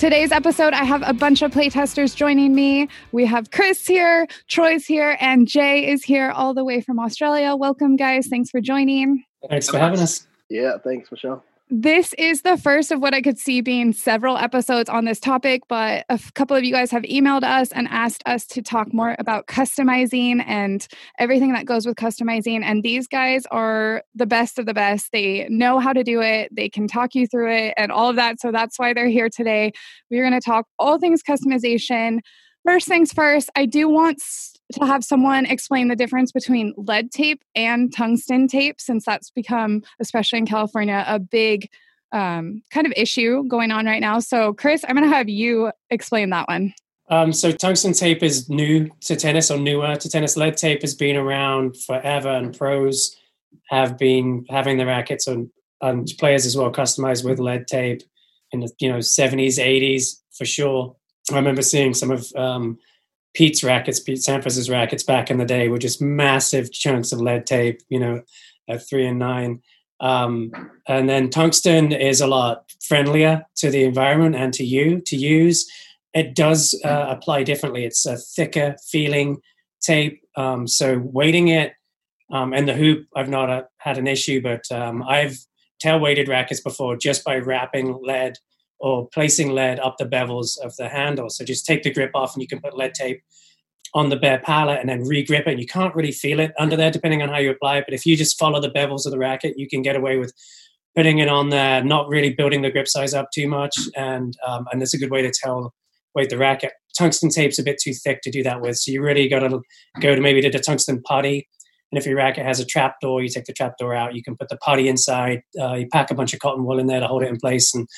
Today's episode, I have a bunch of playtesters joining me. We have Chris here, Troy's here, and Jay is here all the way from Australia. Welcome, guys. Thanks for joining. Thanks for having us. Yeah, thanks, Michelle. This is the first of what I could see being several episodes on this topic, but a couple of you guys have emailed us and asked us to talk more about customizing and everything that goes with customizing. And these guys are the best of the best. They know how to do it, they can talk you through it, and all of that. So that's why they're here today. We're going to talk all things customization. First things first, I do want to have someone explain the difference between lead tape and tungsten tape, since that's become, especially in California, a big um, kind of issue going on right now. So, Chris, I'm going to have you explain that one. Um, so, tungsten tape is new to tennis or newer to tennis. Lead tape has been around forever, and pros have been having the rackets and, and players as well customized with lead tape in the you know 70s, 80s for sure. I remember seeing some of um, Pete's rackets, Pete Sampras's rackets back in the day were just massive chunks of lead tape, you know, at three and nine. Um, and then tungsten is a lot friendlier to the environment and to you to use. It does uh, apply differently. It's a thicker feeling tape. Um, so weighting it um, and the hoop, I've not uh, had an issue, but um, I've tail weighted rackets before just by wrapping lead or placing lead up the bevels of the handle. So just take the grip off and you can put lead tape on the bare pallet and then re-grip it. And you can't really feel it under there depending on how you apply it. But if you just follow the bevels of the racket, you can get away with putting it on there, not really building the grip size up too much. And um, and it's a good way to tell weight the racket. Tungsten tape's a bit too thick to do that with. So you really got to go to maybe to the tungsten putty. And if your racket has a trap door, you take the trap door out. You can put the putty inside. Uh, you pack a bunch of cotton wool in there to hold it in place, and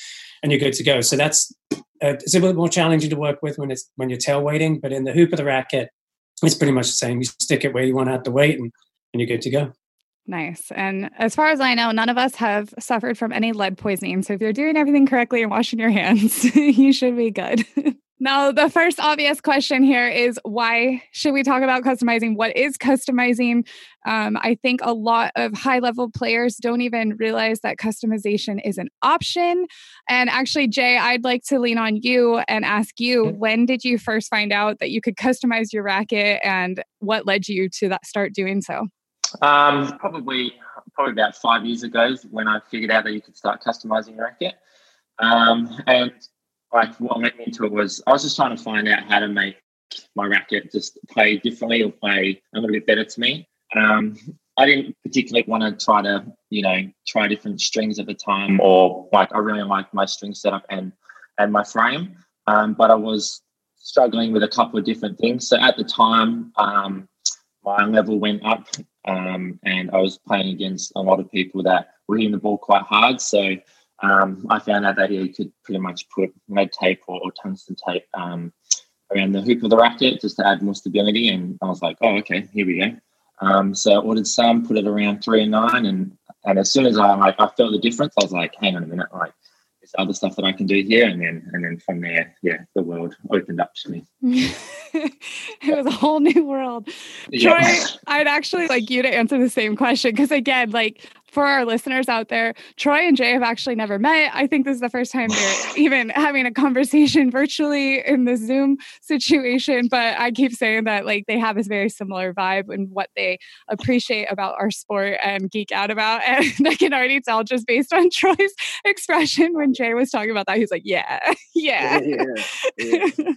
and you're good to go. So that's uh, it's a bit more challenging to work with when it's when you're tail weighting, but in the hoop of the racket, it's pretty much the same. You stick it where you want to have the weight, and and you're good to go. Nice. And as far as I know, none of us have suffered from any lead poisoning. So if you're doing everything correctly and washing your hands, you should be good. Now, the first obvious question here is why should we talk about customizing? What is customizing? Um, I think a lot of high level players don't even realize that customization is an option. And actually, Jay, I'd like to lean on you and ask you when did you first find out that you could customize your racket and what led you to that start doing so? Um, probably probably about five years ago when I figured out that you could start customizing your racket. Um, and like what led me into it was I was just trying to find out how to make my racket just play differently or play a little bit better to me. Um, I didn't particularly want to try to, you know, try different strings at the time, or like I really liked my string setup and and my frame, um, but I was struggling with a couple of different things. So at the time, um, my level went up, um, and I was playing against a lot of people that were hitting the ball quite hard. So um, I found out that you could pretty much put lead tape or, or tungsten tape um, around the hoop of the racket just to add more stability. And I was like, oh, okay, here we go. Um, so I ordered some, put it around three and nine, and and as soon as I like I felt the difference, I was like, hang on a minute, like there's other stuff that I can do here, and then and then from there, yeah, the world opened up to me. it was a whole new world. Yeah. Troy, I'd actually like you to answer the same question because again, like for our listeners out there, Troy and Jay have actually never met. I think this is the first time they're even having a conversation virtually in the Zoom situation. But I keep saying that like they have this very similar vibe and what they appreciate about our sport and geek out about. And I can already tell just based on Troy's expression when Jay was talking about that, he's like, yeah, yeah. yeah, yeah.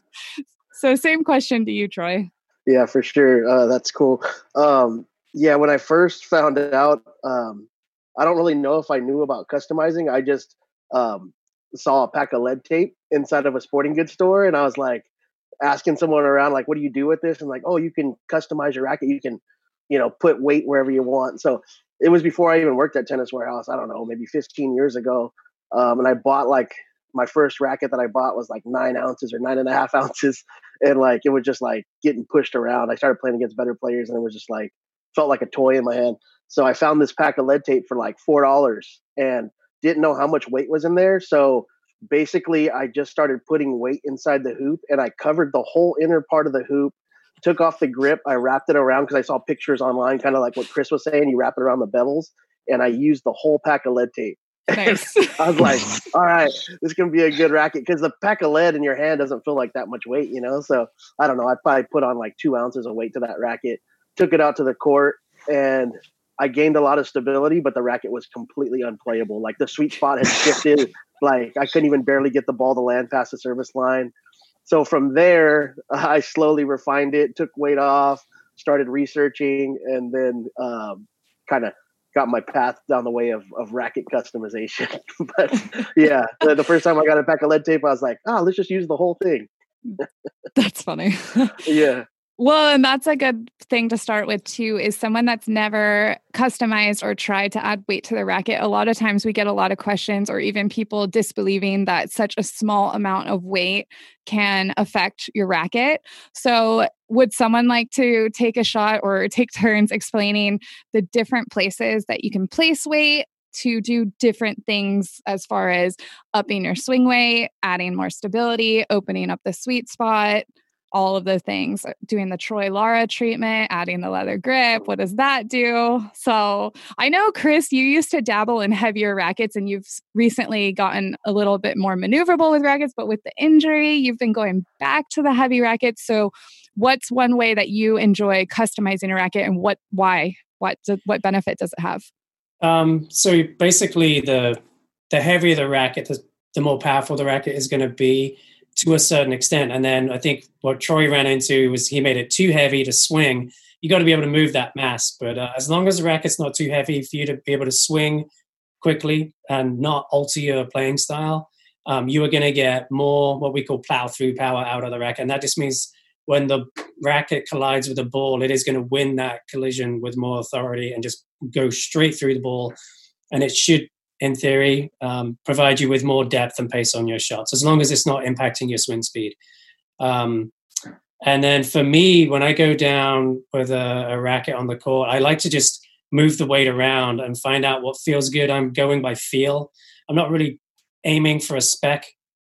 so same question to you, Troy. Yeah, for sure. Uh, that's cool. Um, yeah, when I first found out, um, I don't really know if I knew about customizing. I just um, saw a pack of lead tape inside of a sporting goods store, and I was like asking someone around, like, "What do you do with this?" And like, "Oh, you can customize your racket. You can, you know, put weight wherever you want." So it was before I even worked at Tennis Warehouse. I don't know, maybe 15 years ago, um, and I bought like my first racket that I bought was like nine ounces or nine and a half ounces, and like it was just like getting pushed around. I started playing against better players, and it was just like felt like a toy in my hand. So I found this pack of lead tape for like four dollars and didn't know how much weight was in there. So basically, I just started putting weight inside the hoop and I covered the whole inner part of the hoop. Took off the grip, I wrapped it around because I saw pictures online, kind of like what Chris was saying. You wrap it around the bevels, and I used the whole pack of lead tape. Nice. I was like, all right, this is gonna be a good racket because the pack of lead in your hand doesn't feel like that much weight, you know. So I don't know. I probably put on like two ounces of weight to that racket. Took it out to the court, and I gained a lot of stability, but the racket was completely unplayable. Like the sweet spot had shifted. like I couldn't even barely get the ball to land past the service line. So from there, I slowly refined it, took weight off, started researching, and then um, kind of got my path down the way of, of racket customization. but yeah, the, the, first time I got a pack of lead tape, I was like, oh, let's just use the whole thing. That's funny. yeah. Well, and that's a good thing to start with too is someone that's never customized or tried to add weight to the racket. A lot of times we get a lot of questions or even people disbelieving that such a small amount of weight can affect your racket. So, would someone like to take a shot or take turns explaining the different places that you can place weight to do different things as far as upping your swing weight, adding more stability, opening up the sweet spot? All of the things uh, doing the Troy Lara treatment, adding the leather grip. What does that do? So I know, Chris, you used to dabble in heavier rackets and you've recently gotten a little bit more maneuverable with rackets, but with the injury, you've been going back to the heavy rackets. So what's one way that you enjoy customizing a racket and what, why, what, what benefit does it have? Um, so basically the, the heavier the racket, the, the more powerful the racket is going to be to a certain extent. And then I think what Troy ran into was he made it too heavy to swing. You got to be able to move that mass. But uh, as long as the racket's not too heavy for you to be able to swing quickly and not alter your playing style, um, you are going to get more what we call plow through power out of the racket. And that just means when the racket collides with the ball, it is going to win that collision with more authority and just go straight through the ball. And it should in theory, um, provide you with more depth and pace on your shots, as long as it's not impacting your swing speed. Um, and then for me, when I go down with a, a, racket on the court, I like to just move the weight around and find out what feels good. I'm going by feel. I'm not really aiming for a spec.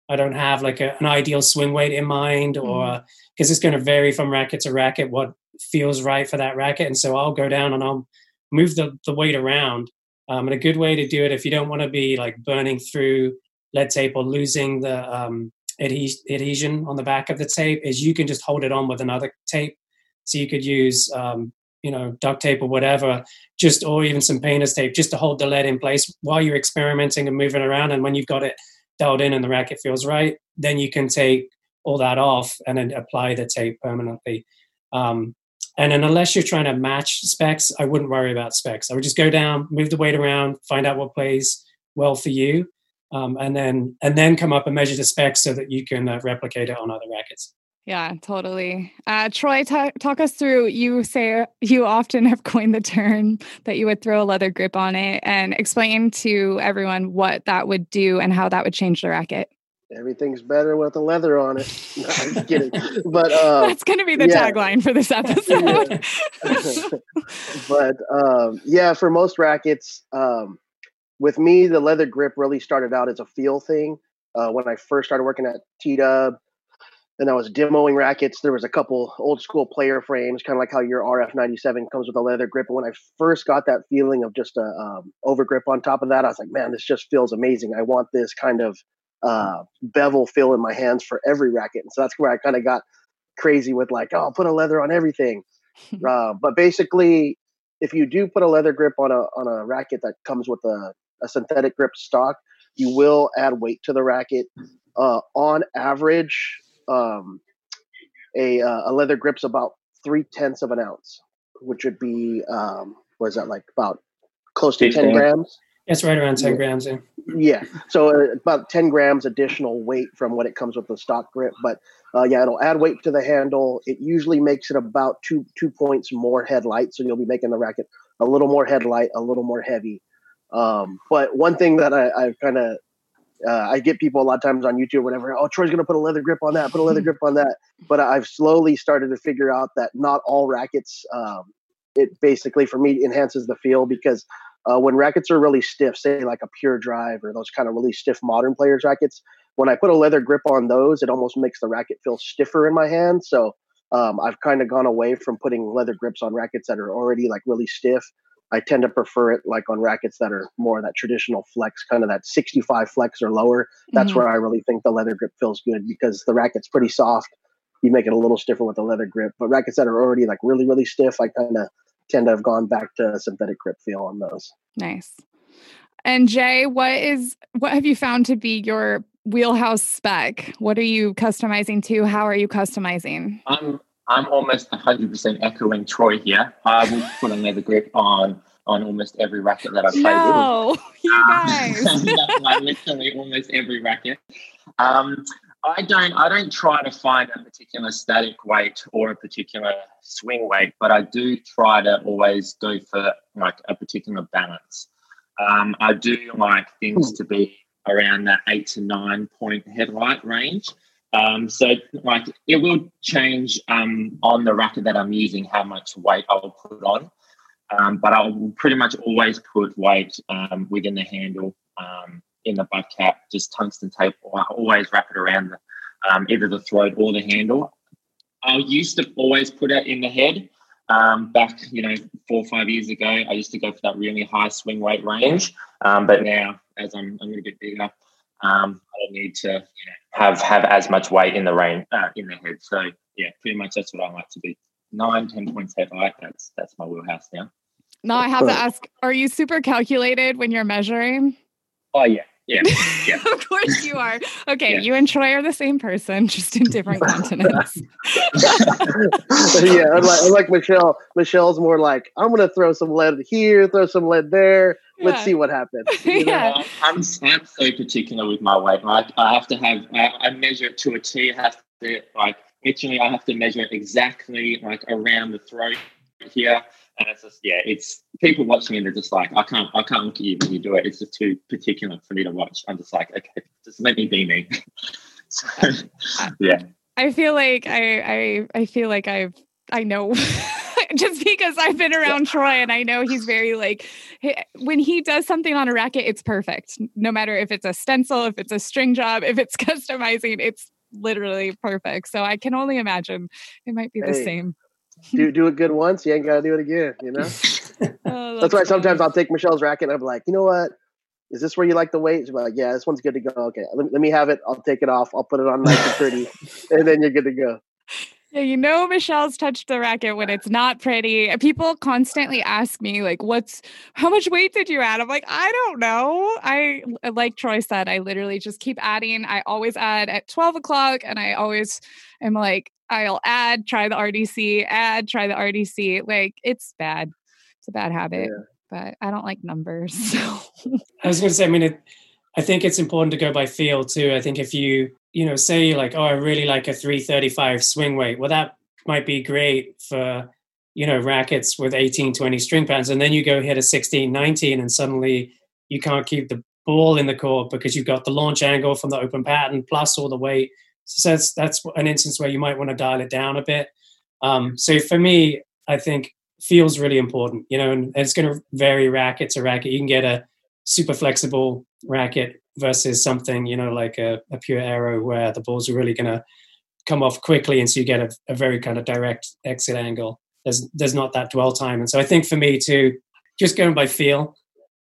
I don't have like a, an ideal swing weight in mind, or because mm-hmm. it's going to vary from racket to racket what feels right for that racket. And so I'll go down and I'll move the, the weight around um, and a good way to do it if you don't want to be like burning through lead tape or losing the um, adhesion on the back of the tape is you can just hold it on with another tape. So you could use, um, you know, duct tape or whatever, just or even some painter's tape just to hold the lead in place while you're experimenting and moving around. And when you've got it dialed in and the racket feels right, then you can take all that off and then apply the tape permanently. Um, and then unless you're trying to match specs, I wouldn't worry about specs. I would just go down, move the weight around, find out what plays well for you, um, and then and then come up and measure the specs so that you can uh, replicate it on other rackets. Yeah, totally. Uh, Troy, t- talk us through. You say you often have coined the term that you would throw a leather grip on it, and explain to everyone what that would do and how that would change the racket everything's better with the leather on it. No, I'm just kidding. But uh, that's going to be the yeah. tagline for this episode. but um, yeah, for most rackets, um, with me, the leather grip really started out as a feel thing. Uh, when I first started working at T Dub, and I was demoing rackets. There was a couple old school player frames, kind of like how your RF97 comes with a leather grip. And when I first got that feeling of just a um, over grip on top of that, I was like, man, this just feels amazing. I want this kind of uh, bevel feel in my hands for every racket. And so that's where I kind of got crazy with like, oh, I'll put a leather on everything. uh, but basically, if you do put a leather grip on a on a racket that comes with a, a synthetic grip stock, you will add weight to the racket. Uh, on average, um, a uh, a leather grip's about three tenths of an ounce, which would be um, what is that like about close to ten grams. It's right around 10 grams. Yeah. Yeah. So uh, about 10 grams additional weight from what it comes with the stock grip. But uh, yeah, it'll add weight to the handle. It usually makes it about two two points more headlight. So you'll be making the racket a little more headlight, a little more heavy. Um, but one thing that I, I kind of uh, I get people a lot of times on YouTube, whatever. Oh, Troy's going to put a leather grip on that. Put a leather grip on that. But I've slowly started to figure out that not all rackets um, it basically for me enhances the feel because uh, when rackets are really stiff, say like a pure drive or those kind of really stiff modern players rackets, when I put a leather grip on those, it almost makes the racket feel stiffer in my hand. So um, I've kind of gone away from putting leather grips on rackets that are already like really stiff. I tend to prefer it like on rackets that are more that traditional flex, kind of that 65 flex or lower. That's mm-hmm. where I really think the leather grip feels good because the racket's pretty soft. You make it a little stiffer with the leather grip, but rackets that are already like really, really stiff, I kind of tend to have gone back to synthetic grip feel on those. Nice. And Jay, what is what have you found to be your wheelhouse spec? What are you customizing to? How are you customizing? I'm I'm almost 100% echoing Troy here. I will put another grip on on almost every racket that I play no, with. you um, guys. literally almost every racket. Um, I don't I don't try to find a particular static weight or a particular swing weight, but I do try to always go for like a particular balance. Um, I do like things to be around that eight to nine point headlight range. Um, so like it will change um, on the racket that I'm using how much weight I'll put on. Um, but I'll pretty much always put weight um, within the handle um, in the butt cap, just tungsten tape. I always wrap it around the, um, either the throat or the handle. I used to always put it in the head. Um, back, you know, four or five years ago, I used to go for that really high swing weight range. Um, but now, as I'm, I'm a little bit bigger, um, I don't need to you know, have have as much weight in the range uh, in the head. So yeah, pretty much that's what I like to be. Nine, ten points head height. That's that's my wheelhouse now. Now I have to ask: Are you super calculated when you're measuring? Oh yeah, yeah, yeah. of course you are. Okay, yeah. you and Troy are the same person, just in different continents. yeah, unlike, unlike Michelle, Michelle's more like, I'm going to throw some lead here, throw some lead there. Let's see what happens. You know? yeah, I'm, I'm so particular with my weight. Like, I have to have, I, I measure it to a T. I have to like literally, I have to measure it exactly like around the throat here and it's just yeah, it's people watching it are just like I can't I can't look at you when you do it. It's just too particular for me to watch. I'm just like okay, just let me be me. so, yeah. I feel like I I I feel like I've I know just because I've been around Troy and I know he's very like when he does something on a racket, it's perfect. No matter if it's a stencil, if it's a string job, if it's customizing, it's literally perfect. So I can only imagine it might be hey, the same do do it good once, you ain't got to do it again. You know. oh, that's, that's why sometimes I'll take Michelle's racket and I'm like, you know what? Is this where you like the weight? She's like, yeah, this one's good to go. Okay, let, let me have it. I'll take it off. I'll put it on nice and pretty, and then you're good to go. Yeah, you know Michelle's touched the racket when it's not pretty. People constantly ask me like, "What's how much weight did you add?" I'm like, "I don't know." I uh, like Troy said, I literally just keep adding. I always add at 12 o'clock, and I always am like, I'll add, try the RDC, add, try the RDC. Like it's bad. It's a bad habit, yeah. but I don't like numbers. So. I was going to say, I mean, it, I think it's important to go by feel too. I think if you, you know, say like, oh, I really like a 335 swing weight. Well, that might be great for, you know, rackets with 18, 20 string patterns. And then you go hit a 16, 19, and suddenly you can't keep the ball in the court because you've got the launch angle from the open pattern plus all the weight so that's that's an instance where you might want to dial it down a bit. Um, so for me, I think feels really important, you know, and it's going to vary racket to racket. You can get a super flexible racket versus something, you know, like a, a pure aero where the balls are really going to come off quickly, and so you get a, a, very kind of direct exit angle. There's there's not that dwell time, and so I think for me to just going by feel,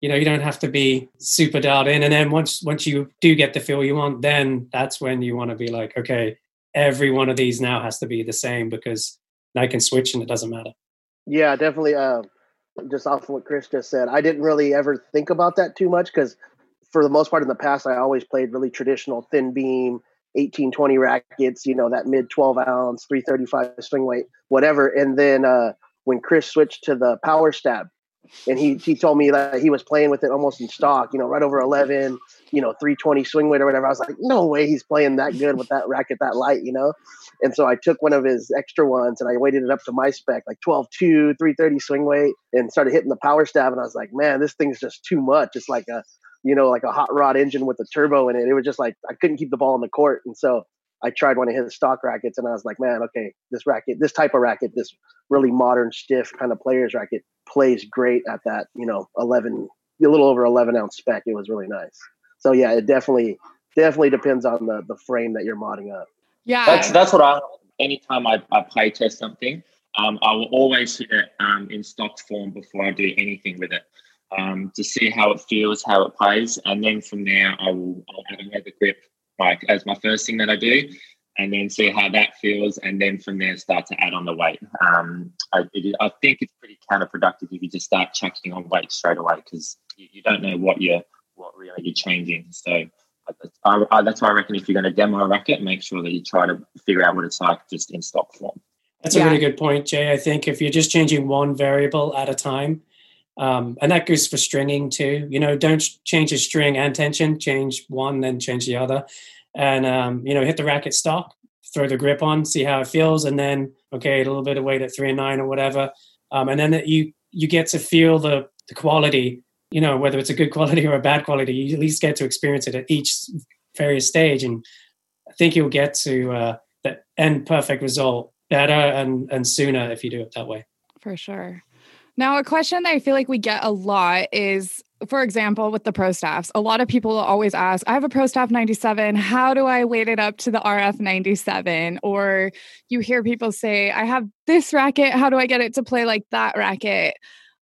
you know you don't have to be super dialed in. And then once once you do get the feel you want then that's when you want to be like okay every one of these now has to be the same because i can switch and it doesn't matter. Yeah definitely uh, just off of what chris just said i didn't really ever think about that too much because for the most part in the past i always played really traditional thin beam 1820 rackets you know that mid 12 ounce 335 swing weight whatever. And then uh, when chris switched to the power stab and he he told me that he was playing with it almost in stock, you know, right over eleven, you know, three twenty swing weight or whatever. I was like, no way, he's playing that good with that racket that light, you know. And so I took one of his extra ones and I weighted it up to my spec, like 12 2, 330 swing weight, and started hitting the power stab. And I was like, man, this thing's just too much. It's like a, you know, like a hot rod engine with a turbo in it. It was just like I couldn't keep the ball in the court. And so I tried one of his stock rackets and I was like, man, okay, this racket, this type of racket, this really modern, stiff kind of player's racket plays great at that, you know, 11, a little over 11 ounce spec. It was really nice. So yeah, it definitely, definitely depends on the, the frame that you're modding up. Yeah. That's, that's what I, anytime I, I play test something, um, I will always hit it um, in stock form before I do anything with it um, to see how it feels, how it plays, and then from there I will I'll add another grip like as my first thing that I do, and then see how that feels, and then from there start to add on the weight. Um, I, it, I think it's pretty counterproductive if you just start chucking on weight straight away because you, you, don't know what you're what really you're changing. So. I, I, that's why I reckon if you're going to demo a racket, make sure that you try to figure out what it's like just in stock form. That's yeah. a really good point, Jay. I think if you're just changing one variable at a time, um, and that goes for stringing too. You know, don't change the string and tension. Change one, then change the other and um, you know hit the racket stock, throw the grip on, see how it feels, and then okay, a little bit of weight at three and nine or whatever, um, and then you you get to feel the the quality. You know whether it's a good quality or a bad quality, you at least get to experience it at each various stage, and I think you'll get to uh, the end perfect result better and and sooner if you do it that way. For sure. Now, a question that I feel like we get a lot is for example, with the Pro Staffs, a lot of people always ask, I have a Pro Staff 97. How do I weight it up to the RF 97? Or you hear people say, I have this racket. How do I get it to play like that racket?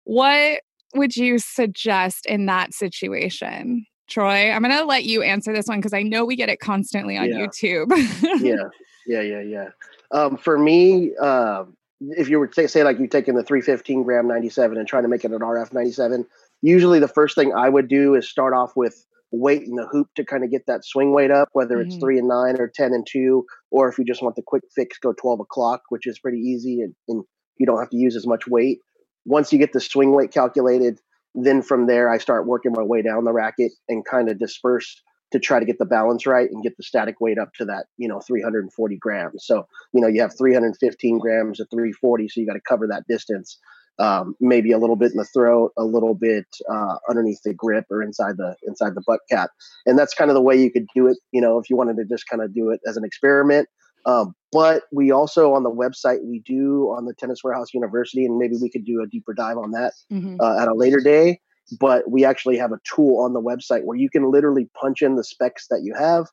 What would you suggest in that situation? Troy, I'm going to let you answer this one because I know we get it constantly on yeah. YouTube. yeah, yeah, yeah, yeah. Um, for me, uh, if you were to say like you taking the 315 gram 97 and trying to make it an RF 97, usually the first thing I would do is start off with weight in the hoop to kind of get that swing weight up, whether it's mm-hmm. three and nine or 10 and two, or if you just want the quick fix, go 12 o'clock, which is pretty easy and, and you don't have to use as much weight. Once you get the swing weight calculated, then from there, I start working my way down the racket and kind of disperse to try to get the balance right and get the static weight up to that, you know, 340 grams. So, you know, you have 315 grams at 340, so you got to cover that distance um, maybe a little bit in the throat, a little bit uh, underneath the grip or inside the inside the butt cap, and that's kind of the way you could do it. You know, if you wanted to just kind of do it as an experiment. Um, but we also on the website we do on the Tennis Warehouse University, and maybe we could do a deeper dive on that mm-hmm. uh, at a later day. But we actually have a tool on the website where you can literally punch in the specs that you have,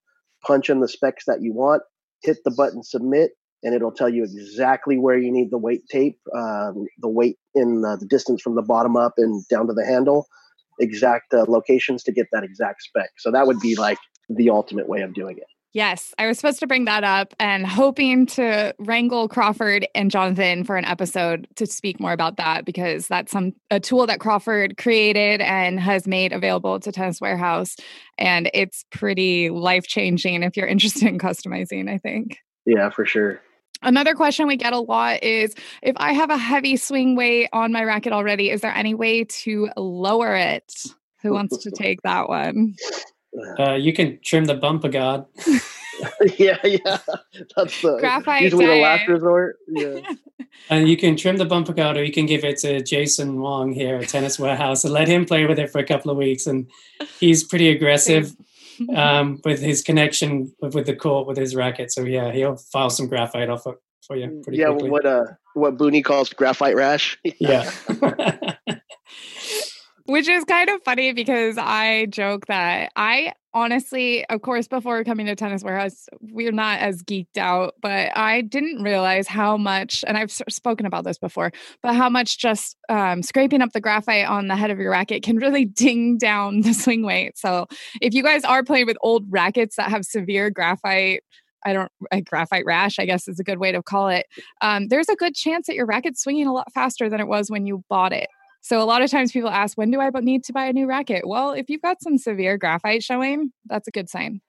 punch in the specs that you want, hit the button submit, and it'll tell you exactly where you need the weight tape, um, the weight in the distance from the bottom up and down to the handle, exact uh, locations to get that exact spec. So that would be like the ultimate way of doing it. Yes, I was supposed to bring that up and hoping to wrangle Crawford and Jonathan for an episode to speak more about that because that's some a tool that Crawford created and has made available to Tennis Warehouse and it's pretty life-changing if you're interested in customizing, I think. Yeah, for sure. Another question we get a lot is if I have a heavy swing weight on my racket already, is there any way to lower it? Who wants to take that one? Uh, you can trim the bumper guard. yeah, yeah. That's the Graphite usually the last resort. Yeah. and you can trim the bumper guard or you can give it to Jason Wong here at Tennis Warehouse and let him play with it for a couple of weeks. And he's pretty aggressive um, with his connection with, with, the court with his racket. So yeah, he'll file some graphite off it for you. yeah, quickly. what uh, what Booney calls graphite rash. yeah. Which is kind of funny because I joke that I honestly, of course, before coming to Tennis Warehouse, we're not as geeked out, but I didn't realize how much, and I've spoken about this before, but how much just um, scraping up the graphite on the head of your racket can really ding down the swing weight. So if you guys are playing with old rackets that have severe graphite, I don't a graphite rash, I guess is a good way to call it. Um, there's a good chance that your racket's swinging a lot faster than it was when you bought it. So a lot of times people ask, when do I need to buy a new racket? Well, if you've got some severe graphite showing, that's a good sign.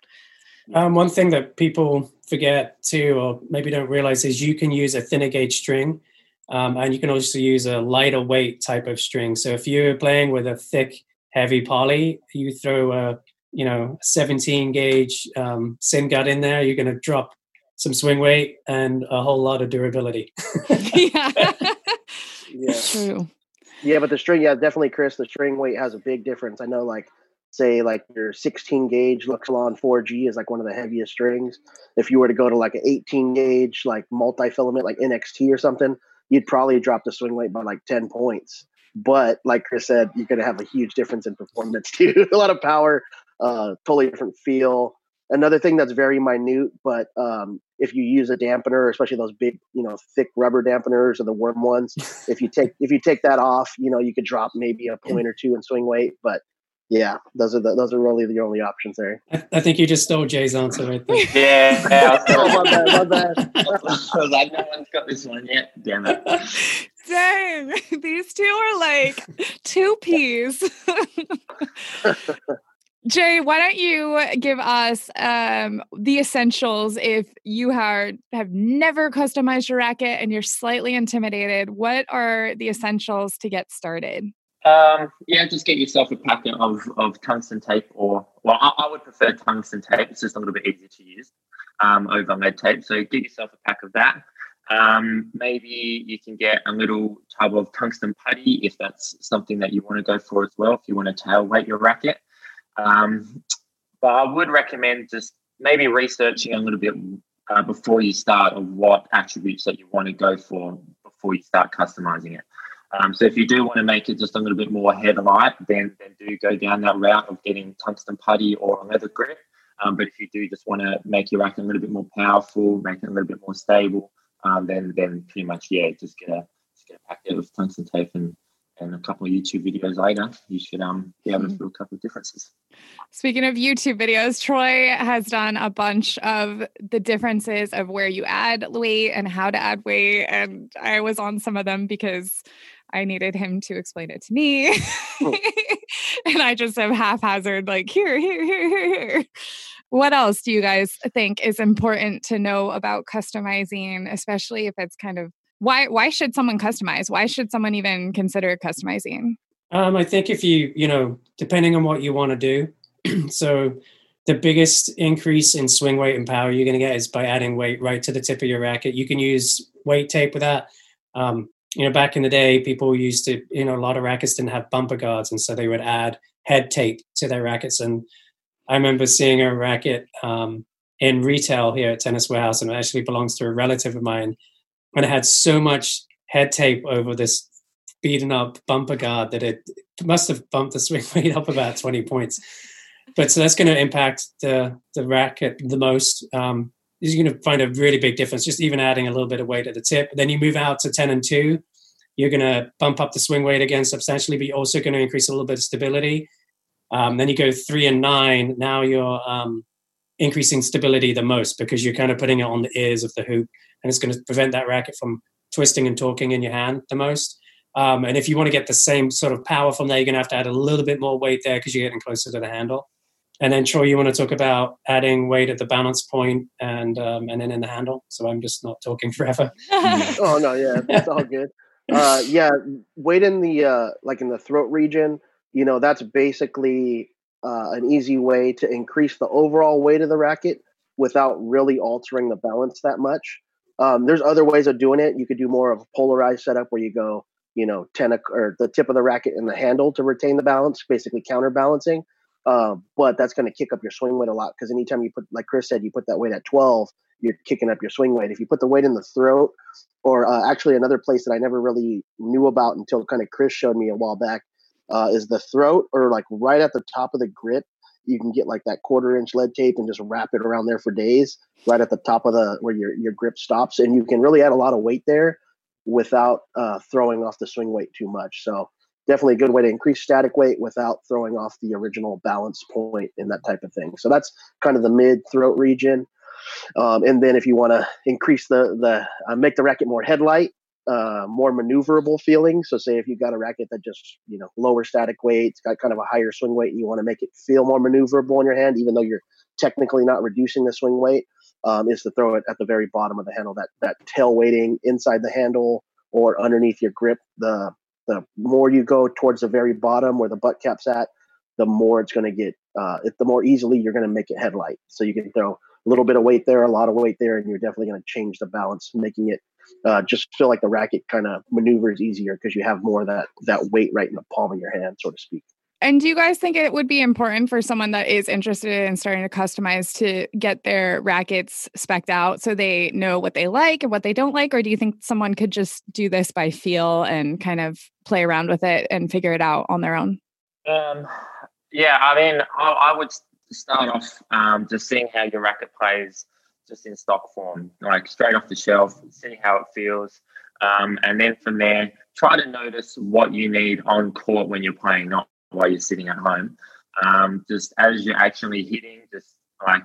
Um, one thing that people forget too, or maybe don't realize, is you can use a thinner gauge string, um, and you can also use a lighter weight type of string. So if you're playing with a thick, heavy poly, you throw a you know 17 gauge um, syn gut in there, you're going to drop some swing weight and a whole lot of durability. yeah. yeah. True. Yeah, but the string, yeah, definitely, Chris. The string weight has a big difference. I know, like say like your 16 gauge Luxilon 4G is like one of the heaviest strings. If you were to go to like an 18 gauge like multi filament like NXT or something, you'd probably drop the swing weight by like 10 points. But like Chris said, you're going to have a huge difference in performance too. a lot of power, uh, totally different feel. Another thing that's very minute, but um, if you use a dampener, especially those big, you know, thick rubber dampeners or the worm ones, if you take if you take that off, you know, you could drop maybe a point or two in swing weight. But yeah, those are the, those are really the only options there. I, I think you just stole Jay's answer right there. Yeah, yeah. oh, my bad, my bad. I was like, no one's got this one yet. Damn it. Dang, these two are like two peas. Jay, why don't you give us um, the essentials if you are, have never customized your racket and you're slightly intimidated? What are the essentials to get started? Um, yeah, just get yourself a packet of, of tungsten tape, or well, I, I, would prefer tungsten tape. It's just a little bit easier to use um, over lead tape. So get yourself a pack of that. Um, maybe you can get a little tub of tungsten putty if that's something that you want to go for as well. If you want to tail weight your racket, um, but I would recommend just maybe researching a little bit uh, before you start of what attributes that you want to go for before you start customizing it. Um, so if you do want to make it just a little bit more headlight, then then do go down that route of getting tungsten putty or a leather grip. Um, but if you do just want to make your racket a little bit more powerful, make it a little bit more stable, um, then then pretty much yeah, just get a just get a packet of tungsten tape and and a couple of YouTube videos later, you should um be able to mm-hmm. feel a couple of differences. Speaking of YouTube videos, Troy has done a bunch of the differences of where you add weight and how to add weight, and I was on some of them because I needed him to explain it to me. Oh. and I just am haphazard, like, here, here, here, here, here. What else do you guys think is important to know about customizing, especially if it's kind of why why should someone customize? Why should someone even consider customizing? Um, I think if you, you know, depending on what you want to do. so the biggest increase in swing weight and power you're going to get is by adding weight right to the tip of your racket. You can use weight tape with that. Um, you know, back in the day, people used to, you know, a lot of rackets didn't have bumper guards, and so they would add head tape to their rackets. And I remember seeing a racket um, in retail here at Tennis Warehouse, and it actually belongs to a relative of mine, and it had so much head tape over this beaten up bumper guard that it must have bumped the swing weight up about 20 points. But so that's going to impact the the racket the most. Um, you're going to find a really big difference just even adding a little bit of weight at the tip. Then you move out to 10 and 2, you're going to bump up the swing weight again substantially, but you're also going to increase a little bit of stability. Um, then you go 3 and 9, now you're um, increasing stability the most because you're kind of putting it on the ears of the hoop and it's going to prevent that racket from twisting and talking in your hand the most. Um, and if you want to get the same sort of power from there, you're going to have to add a little bit more weight there because you're getting closer to the handle. And then Troy, you want to talk about adding weight at the balance point and um, and then in the handle. So I'm just not talking forever. oh no, yeah, it's all good. Uh, yeah, weight in the uh, like in the throat region. You know, that's basically uh, an easy way to increase the overall weight of the racket without really altering the balance that much. Um, there's other ways of doing it. You could do more of a polarized setup where you go, you know, ten or the tip of the racket and the handle to retain the balance, basically counterbalancing. Uh, but that's going to kick up your swing weight a lot because anytime you put, like Chris said, you put that weight at 12, you're kicking up your swing weight. If you put the weight in the throat, or uh, actually another place that I never really knew about until kind of Chris showed me a while back, uh, is the throat or like right at the top of the grip. You can get like that quarter inch lead tape and just wrap it around there for days, right at the top of the where your your grip stops, and you can really add a lot of weight there without uh, throwing off the swing weight too much. So definitely a good way to increase static weight without throwing off the original balance point and that type of thing. So that's kind of the mid throat region. Um, and then if you want to increase the the uh, make the racket more headlight, uh, more maneuverable feeling. So say if you've got a racket that just you know lower static weight, it's got kind of a higher swing weight, and you want to make it feel more maneuverable in your hand, even though you're technically not reducing the swing weight, um, is to throw it at the very bottom of the handle. That that tail weighting inside the handle or underneath your grip. The the more you go towards the very bottom where the butt cap's at, the more it's going to get. Uh, the more easily you're going to make it headlight. So you can throw a little bit of weight there, a lot of weight there, and you're definitely going to change the balance, making it uh, just feel like the racket kind of maneuvers easier because you have more of that that weight right in the palm of your hand, so to speak. And do you guys think it would be important for someone that is interested in starting to customize to get their rackets specked out so they know what they like and what they don't like? Or do you think someone could just do this by feel and kind of play around with it and figure it out on their own? Um, yeah, I mean, I, I would start off um, just seeing how your racket plays just in stock form, like straight off the shelf, see how it feels. Um, and then from there, try to notice what you need on court when you're playing, not while you're sitting at home. Um, just as you're actually hitting, just like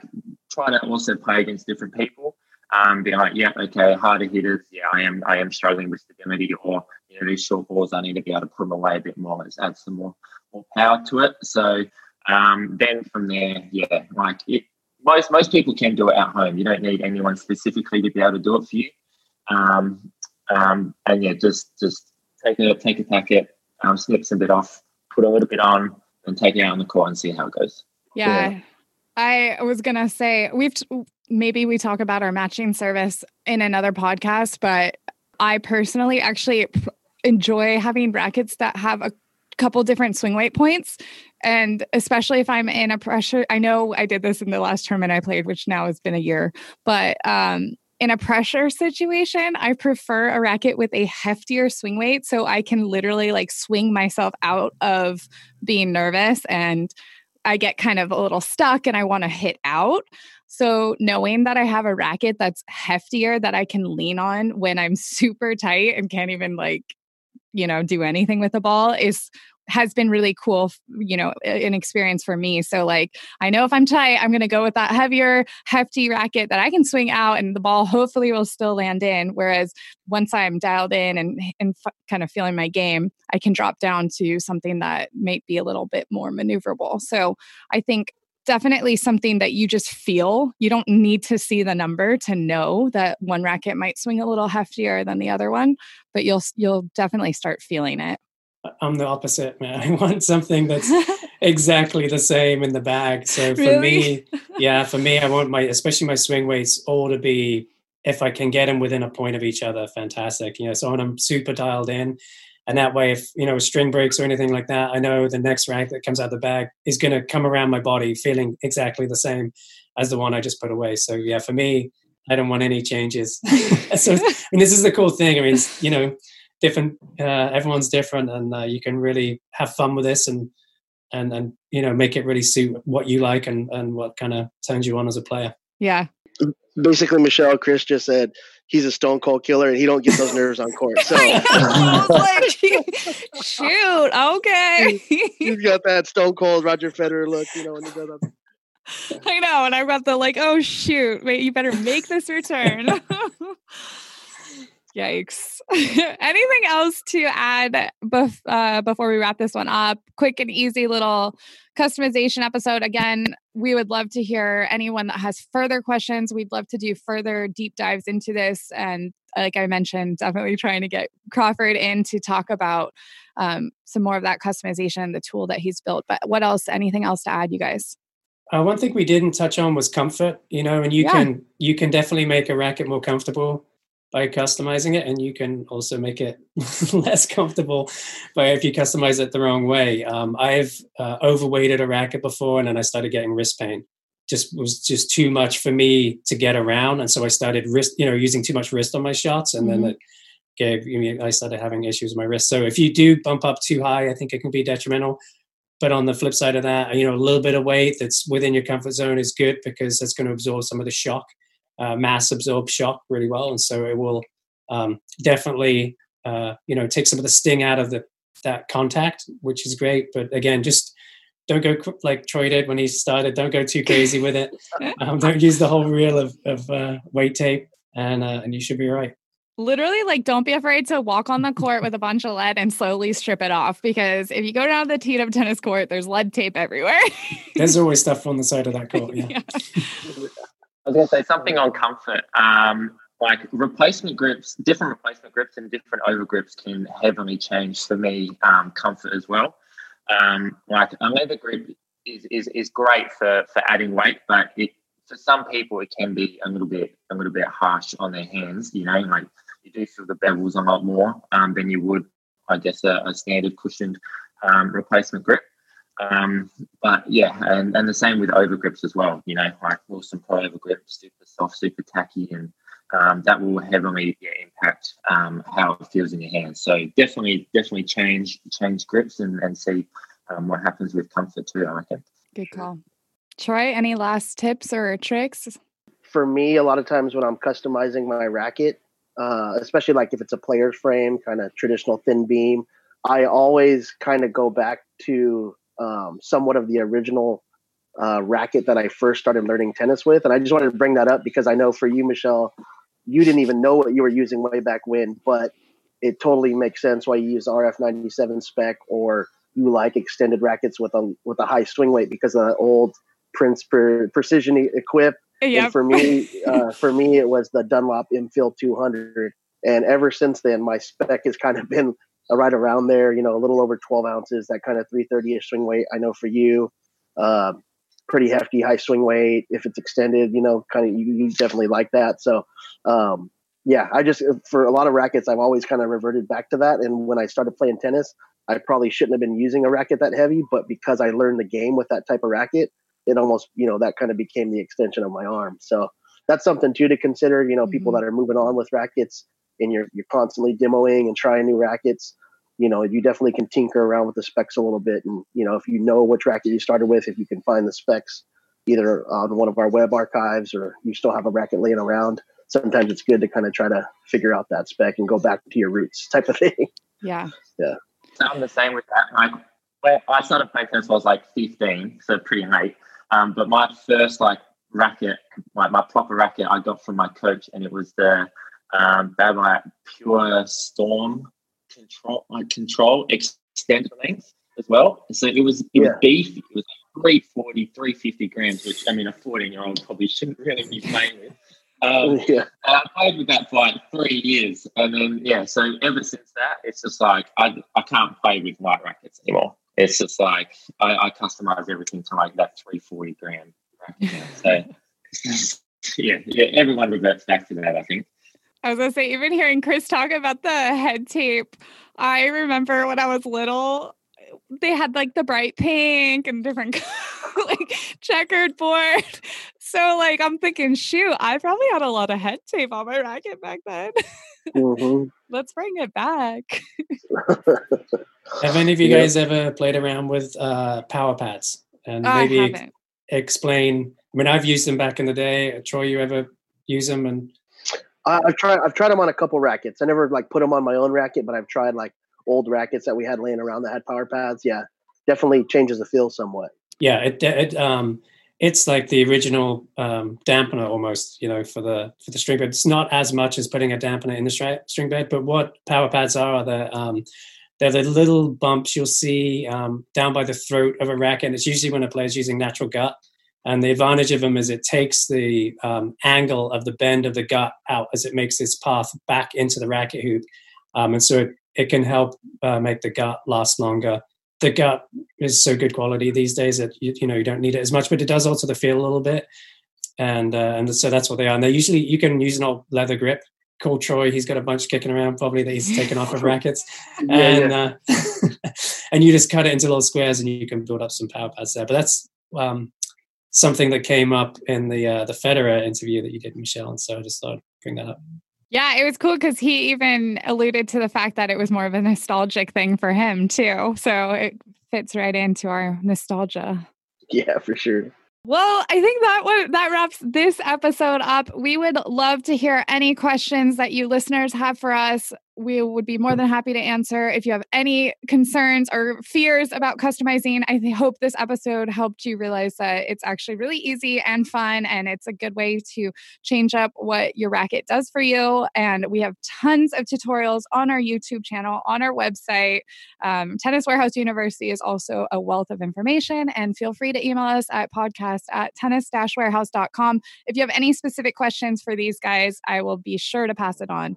try to also play against different people. Um, be like, yeah, okay, harder hitters, yeah, I am, I am struggling with stability, or you know, these short balls, I need to be able to put them away a bit more. Let's add some more, more power to it. So um, then from there, yeah, like it, most most people can do it at home. You don't need anyone specifically to be able to do it for you. Um, um, and yeah, just just take a take a packet, um, snip some bit off, put a little bit on, and take it out on the court and see how it goes. Yeah. yeah. I was gonna say we've t- maybe we talk about our matching service in another podcast, but I personally actually enjoy having brackets that have a couple different swing weight points and especially if i'm in a pressure i know i did this in the last tournament i played which now has been a year but um in a pressure situation, I prefer a racket with a heftier swing weight so I can literally like swing myself out of being nervous and I get kind of a little stuck and I want to hit out. So knowing that I have a racket that's heftier that I can lean on when I'm super tight and can't even like you know do anything with the ball is has been really cool, you know, an experience for me. So like I know if I'm tight, I'm going to go with that heavier, hefty racket that I can swing out and the ball hopefully will still land in. Whereas once I'm dialed in and and f- kind of feeling my game, I can drop down to something that might be a little bit more maneuverable. So I think definitely something that you just feel. You don't need to see the number to know that one racket might swing a little heftier than the other one, but you'll you'll definitely start feeling it. I'm the opposite, man. I want something that's exactly the same in the bag. So for really? me, yeah, for me, I want my, especially my swing weights, all to be, if I can get them within a point of each other, fantastic. You know, so when I'm super dialed in, and that way, if you know a string breaks or anything like that, I know the next rack that comes out of the bag is going to come around my body feeling exactly the same as the one I just put away. So yeah, for me, I don't want any changes. so I mean, this is the cool thing. I mean, you know different uh, everyone's different and uh, you can really have fun with this and and and you know make it really suit what you like and and what kind of turns you on as a player yeah basically michelle chris just said he's a stone cold killer and he don't get those nerves on court so like, shoot okay he's got that stone cold roger federer look you know when he does that I know, and I got the like, oh shoot, wait, you better make this return. Yikes. Anything else to add bef- uh, before we wrap this one up? Quick and easy little customization episode. Again, we would love to hear anyone that has further questions. We'd love to do further deep dives into this. And like I mentioned, definitely trying to get Crawford in to talk about um, some more of that customization, the tool that he's built. But what else? Anything else to add, you guys? Uh, one thing we didn't touch on was comfort. You know, and you yeah. can you can definitely make a racket more comfortable by customizing it and you can also make it less comfortable by if you customize it the wrong way. Um, i've uh, overweighted a racket before and then i started getting wrist pain. Just was just too much for me to get around and so i started wrist you know using too much wrist on my shots and mm-hmm. then it gave me i started having issues with my wrist. So if you do bump up too high i think it can be detrimental. But on the flip side of that you know a little bit of weight that's within your comfort zone is good because that's going to absorb some of the shock uh, mass absorb shock really well, and so it will um, definitely uh, you know take some of the sting out of the that contact, which is great. But again, just don't go like Troy did when he started. Don't go too crazy with it. Um, don't use the whole reel of, of uh, weight tape, and uh, and you should be right. Literally, like, don't be afraid to walk on the court with a bunch of lead and slowly strip it off. Because if you go down to the teed up tennis court, there's lead tape everywhere. there's always stuff on the side of that court. Yeah. yeah. I was going to say something on comfort. Um, like replacement grips, different replacement grips and different over grips can heavily change for me um, comfort as well. Um, like a leather grip is, is, is great for, for adding weight, but it, for some people it can be a little bit a little bit harsh on their hands. You know, like you do feel the bevels a lot more um, than you would, I guess, a, a standard cushioned um, replacement grip. Um, but yeah, and, and the same with overgrips as well. You know, like Wilson Pro overgrip, super soft, super tacky, and um, that will heavily yeah, impact um, how it feels in your hands. So definitely, definitely change change grips and, and see um, what happens with comfort too. I reckon. Good call. Troy, any last tips or tricks? For me, a lot of times when I'm customizing my racket, uh, especially like if it's a player's frame, kind of traditional thin beam, I always kind of go back to um, somewhat of the original uh, racket that I first started learning tennis with. And I just wanted to bring that up because I know for you, Michelle, you didn't even know what you were using way back when, but it totally makes sense why you use RF97 spec or you like extended rackets with a with a high swing weight because of the old Prince per, Precision Equipe. Yep. And for me, uh, for me, it was the Dunlop Infield 200. And ever since then, my spec has kind of been right around there. You know, a little over 12 ounces, that kind of 330ish swing weight. I know for you, uh, pretty hefty high swing weight. If it's extended, you know, kind of you, you definitely like that. So, um, yeah, I just for a lot of rackets, I've always kind of reverted back to that. And when I started playing tennis, I probably shouldn't have been using a racket that heavy, but because I learned the game with that type of racket, it almost you know that kind of became the extension of my arm. So that's something too to consider. You know, mm-hmm. people that are moving on with rackets and you're you're constantly demoing and trying new rackets you know, you definitely can tinker around with the specs a little bit. And, you know, if you know which racket you started with, if you can find the specs either on one of our web archives or you still have a racket laying around, sometimes it's good to kind of try to figure out that spec and go back to your roots type of thing. Yeah. Yeah. So I'm the same with that. Like, I started playing tennis when I was like 15, so pretty late. Um, but my first like racket, like my proper racket, I got from my coach, and it was the um, Babolat Pure Storm control like control extended length as well. So it was it yeah. was beefy. It was like 340, 350 grams, which I mean a 14 year old probably shouldn't really be playing with. Um, yeah. I played with that for like three years, and then yeah. So ever since that, it's just like I I can't play with light rackets anymore. It's just like I, I customize everything to like that 340 gram racket. So yeah, yeah. Everyone reverts back to that. I think. I was gonna say, even hearing Chris talk about the head tape, I remember when I was little, they had like the bright pink and different like checkered board. So like I'm thinking, shoot, I probably had a lot of head tape on my racket back then. Mm-hmm. Let's bring it back. Have any of you guys ever played around with uh, power pads and maybe ex- explain? I mean, I've used them back in the day. Troy, you ever use them and I, have tried. I've tried them on a couple rackets. I never like put them on my own racket, but I've tried like old rackets that we had laying around that had power pads. Yeah, definitely changes the feel somewhat. Yeah, it, it um, it's like the original um, dampener almost. You know, for the for the string bed. It's not as much as putting a dampener in the string bed, but what power pads are are the um, they're the little bumps you'll see um, down by the throat of a racket. It's usually when a player's using natural gut. And the advantage of them is it takes the um, angle of the bend of the gut out as it makes its path back into the racket hoop. Um, and so it, it can help uh, make the gut last longer. The gut is so good quality these days that you, you know you don't need it as much, but it does alter the feel a little bit. And uh, and so that's what they are. And they usually you can use an old leather grip. Call Troy, he's got a bunch kicking around probably that he's taken off of rackets, yeah, and yeah. Uh, and you just cut it into little squares and you can build up some power pads there. But that's um, something that came up in the uh, the Federer interview that you did, Michelle, and so I just thought I'd bring that up. Yeah, it was cool because he even alluded to the fact that it was more of a nostalgic thing for him too. So it fits right into our nostalgia. Yeah, for sure. Well, I think that what that wraps this episode up. We would love to hear any questions that you listeners have for us we would be more than happy to answer. If you have any concerns or fears about customizing, I hope this episode helped you realize that it's actually really easy and fun, and it's a good way to change up what your racket does for you. And we have tons of tutorials on our YouTube channel, on our website. Um, Tennis Warehouse University is also a wealth of information, and feel free to email us at podcast at tennis-warehouse.com. If you have any specific questions for these guys, I will be sure to pass it on.